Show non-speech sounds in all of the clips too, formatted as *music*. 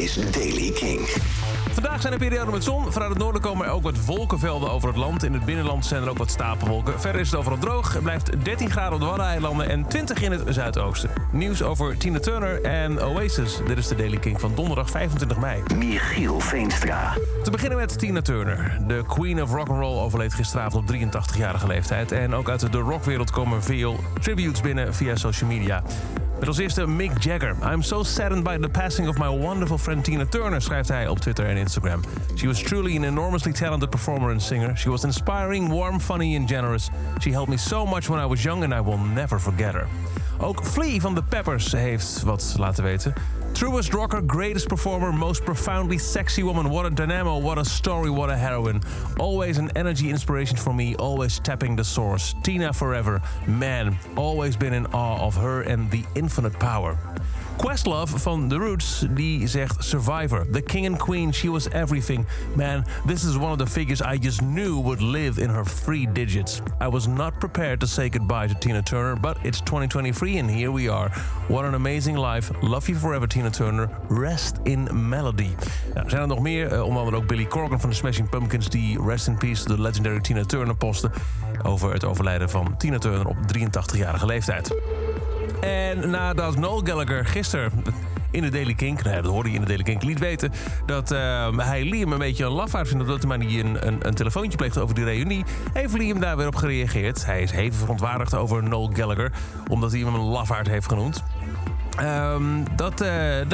is Daily King. Vandaag zijn er perioden met zon. Vanuit het noorden komen er ook wat wolkenvelden over het land. In het binnenland zijn er ook wat stapelwolken. Verder is het overal droog. Het blijft 13 graden op de Waddeneilanden en 20 in het zuidoosten. Nieuws over Tina Turner en Oasis. Dit is de Daily King van donderdag 25 mei. Michiel Veenstra. Te beginnen met Tina Turner. De queen of rock'n'roll overleed gisteravond op 83-jarige leeftijd. En ook uit de rockwereld komen veel tributes binnen via social media. Met als eerste Mick Jagger. I'm so saddened by the passing of my wonderful friend Tina Turner, schrijft hij op Twitter en Instagram. She was truly an enormously talented performer and singer. She was inspiring, warm, funny and generous. She helped me so much when I was young and I will never forget her. Ook Flea van The Peppers heeft wat laten weten. Truest rocker, greatest performer, most profoundly sexy woman. What a dynamo, what a story, what a heroine. Always an energy inspiration for me, always tapping the source. Tina forever. Man, always been in awe of her and the infinite power. Questlove van The Roots, die zegt Survivor. The king and queen, she was everything. Man, this is one of the figures I just knew would live in her three digits. I was not prepared to say goodbye to Tina Turner, but it's 2023 and here we are. What an amazing life. Love you forever, Tina Turner. Rest in melody. Nou, er zijn er nog meer, uh, onder andere ook Billy Corgan van de Smashing Pumpkins... die Rest in Peace, de legendary Tina Turner postte... over het overlijden van Tina Turner op 83-jarige leeftijd. En nadat Noel Gallagher gisteren in de Daily Kink, nou dat hoorde je in de Daily Kink, liet weten dat uh, hij Liam een beetje een lafaard vindt... omdat hij een, een, een telefoontje pleegt over die reunie... heeft Liam daar weer op gereageerd. Hij is even verontwaardigd over Noel Gallagher... omdat hij hem een lafaard heeft genoemd. Um, dat, uh,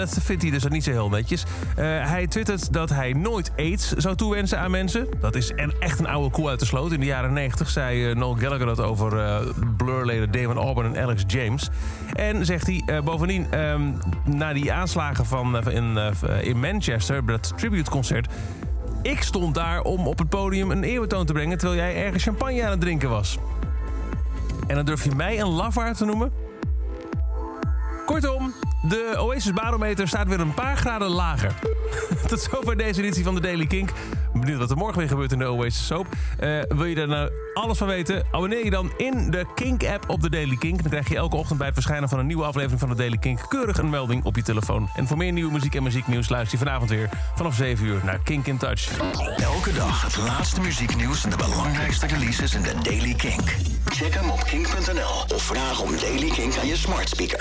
vindt hij dus niet zo heel netjes. Uh, hij twittert dat hij nooit aids zou toewensen aan mensen. Dat is echt een oude koe uit de sloot. In de jaren 90 zei uh, Noel Gallagher dat over Blur-leden Damon Albarn en Alex James. En zegt hij bovendien, um, na die aanslagen van, in, in Manchester... dat tributeconcert... Ik stond daar om op het podium een eerbetoon te brengen... terwijl jij ergens champagne aan het drinken was. En dan durf je mij een lafaard te noemen? Kortom, de Oasis barometer staat weer een paar graden lager. *laughs* Tot zover deze editie van de Daily Kink. Benieuwd wat er morgen weer gebeurt in de Oasis Soap. Uh, wil je daar nou alles van weten? Abonneer je dan in de Kink-app op de Daily Kink. Dan krijg je elke ochtend bij het verschijnen van een nieuwe aflevering van de Daily Kink... keurig een melding op je telefoon. En voor meer nieuwe muziek en muzieknieuws luister je vanavond weer... vanaf 7 uur naar Kink in Touch. Elke dag het laatste muzieknieuws en de belangrijkste releases in de Daily Kink. Check hem op kink.nl of vraag om Daily Kink aan je smart speaker.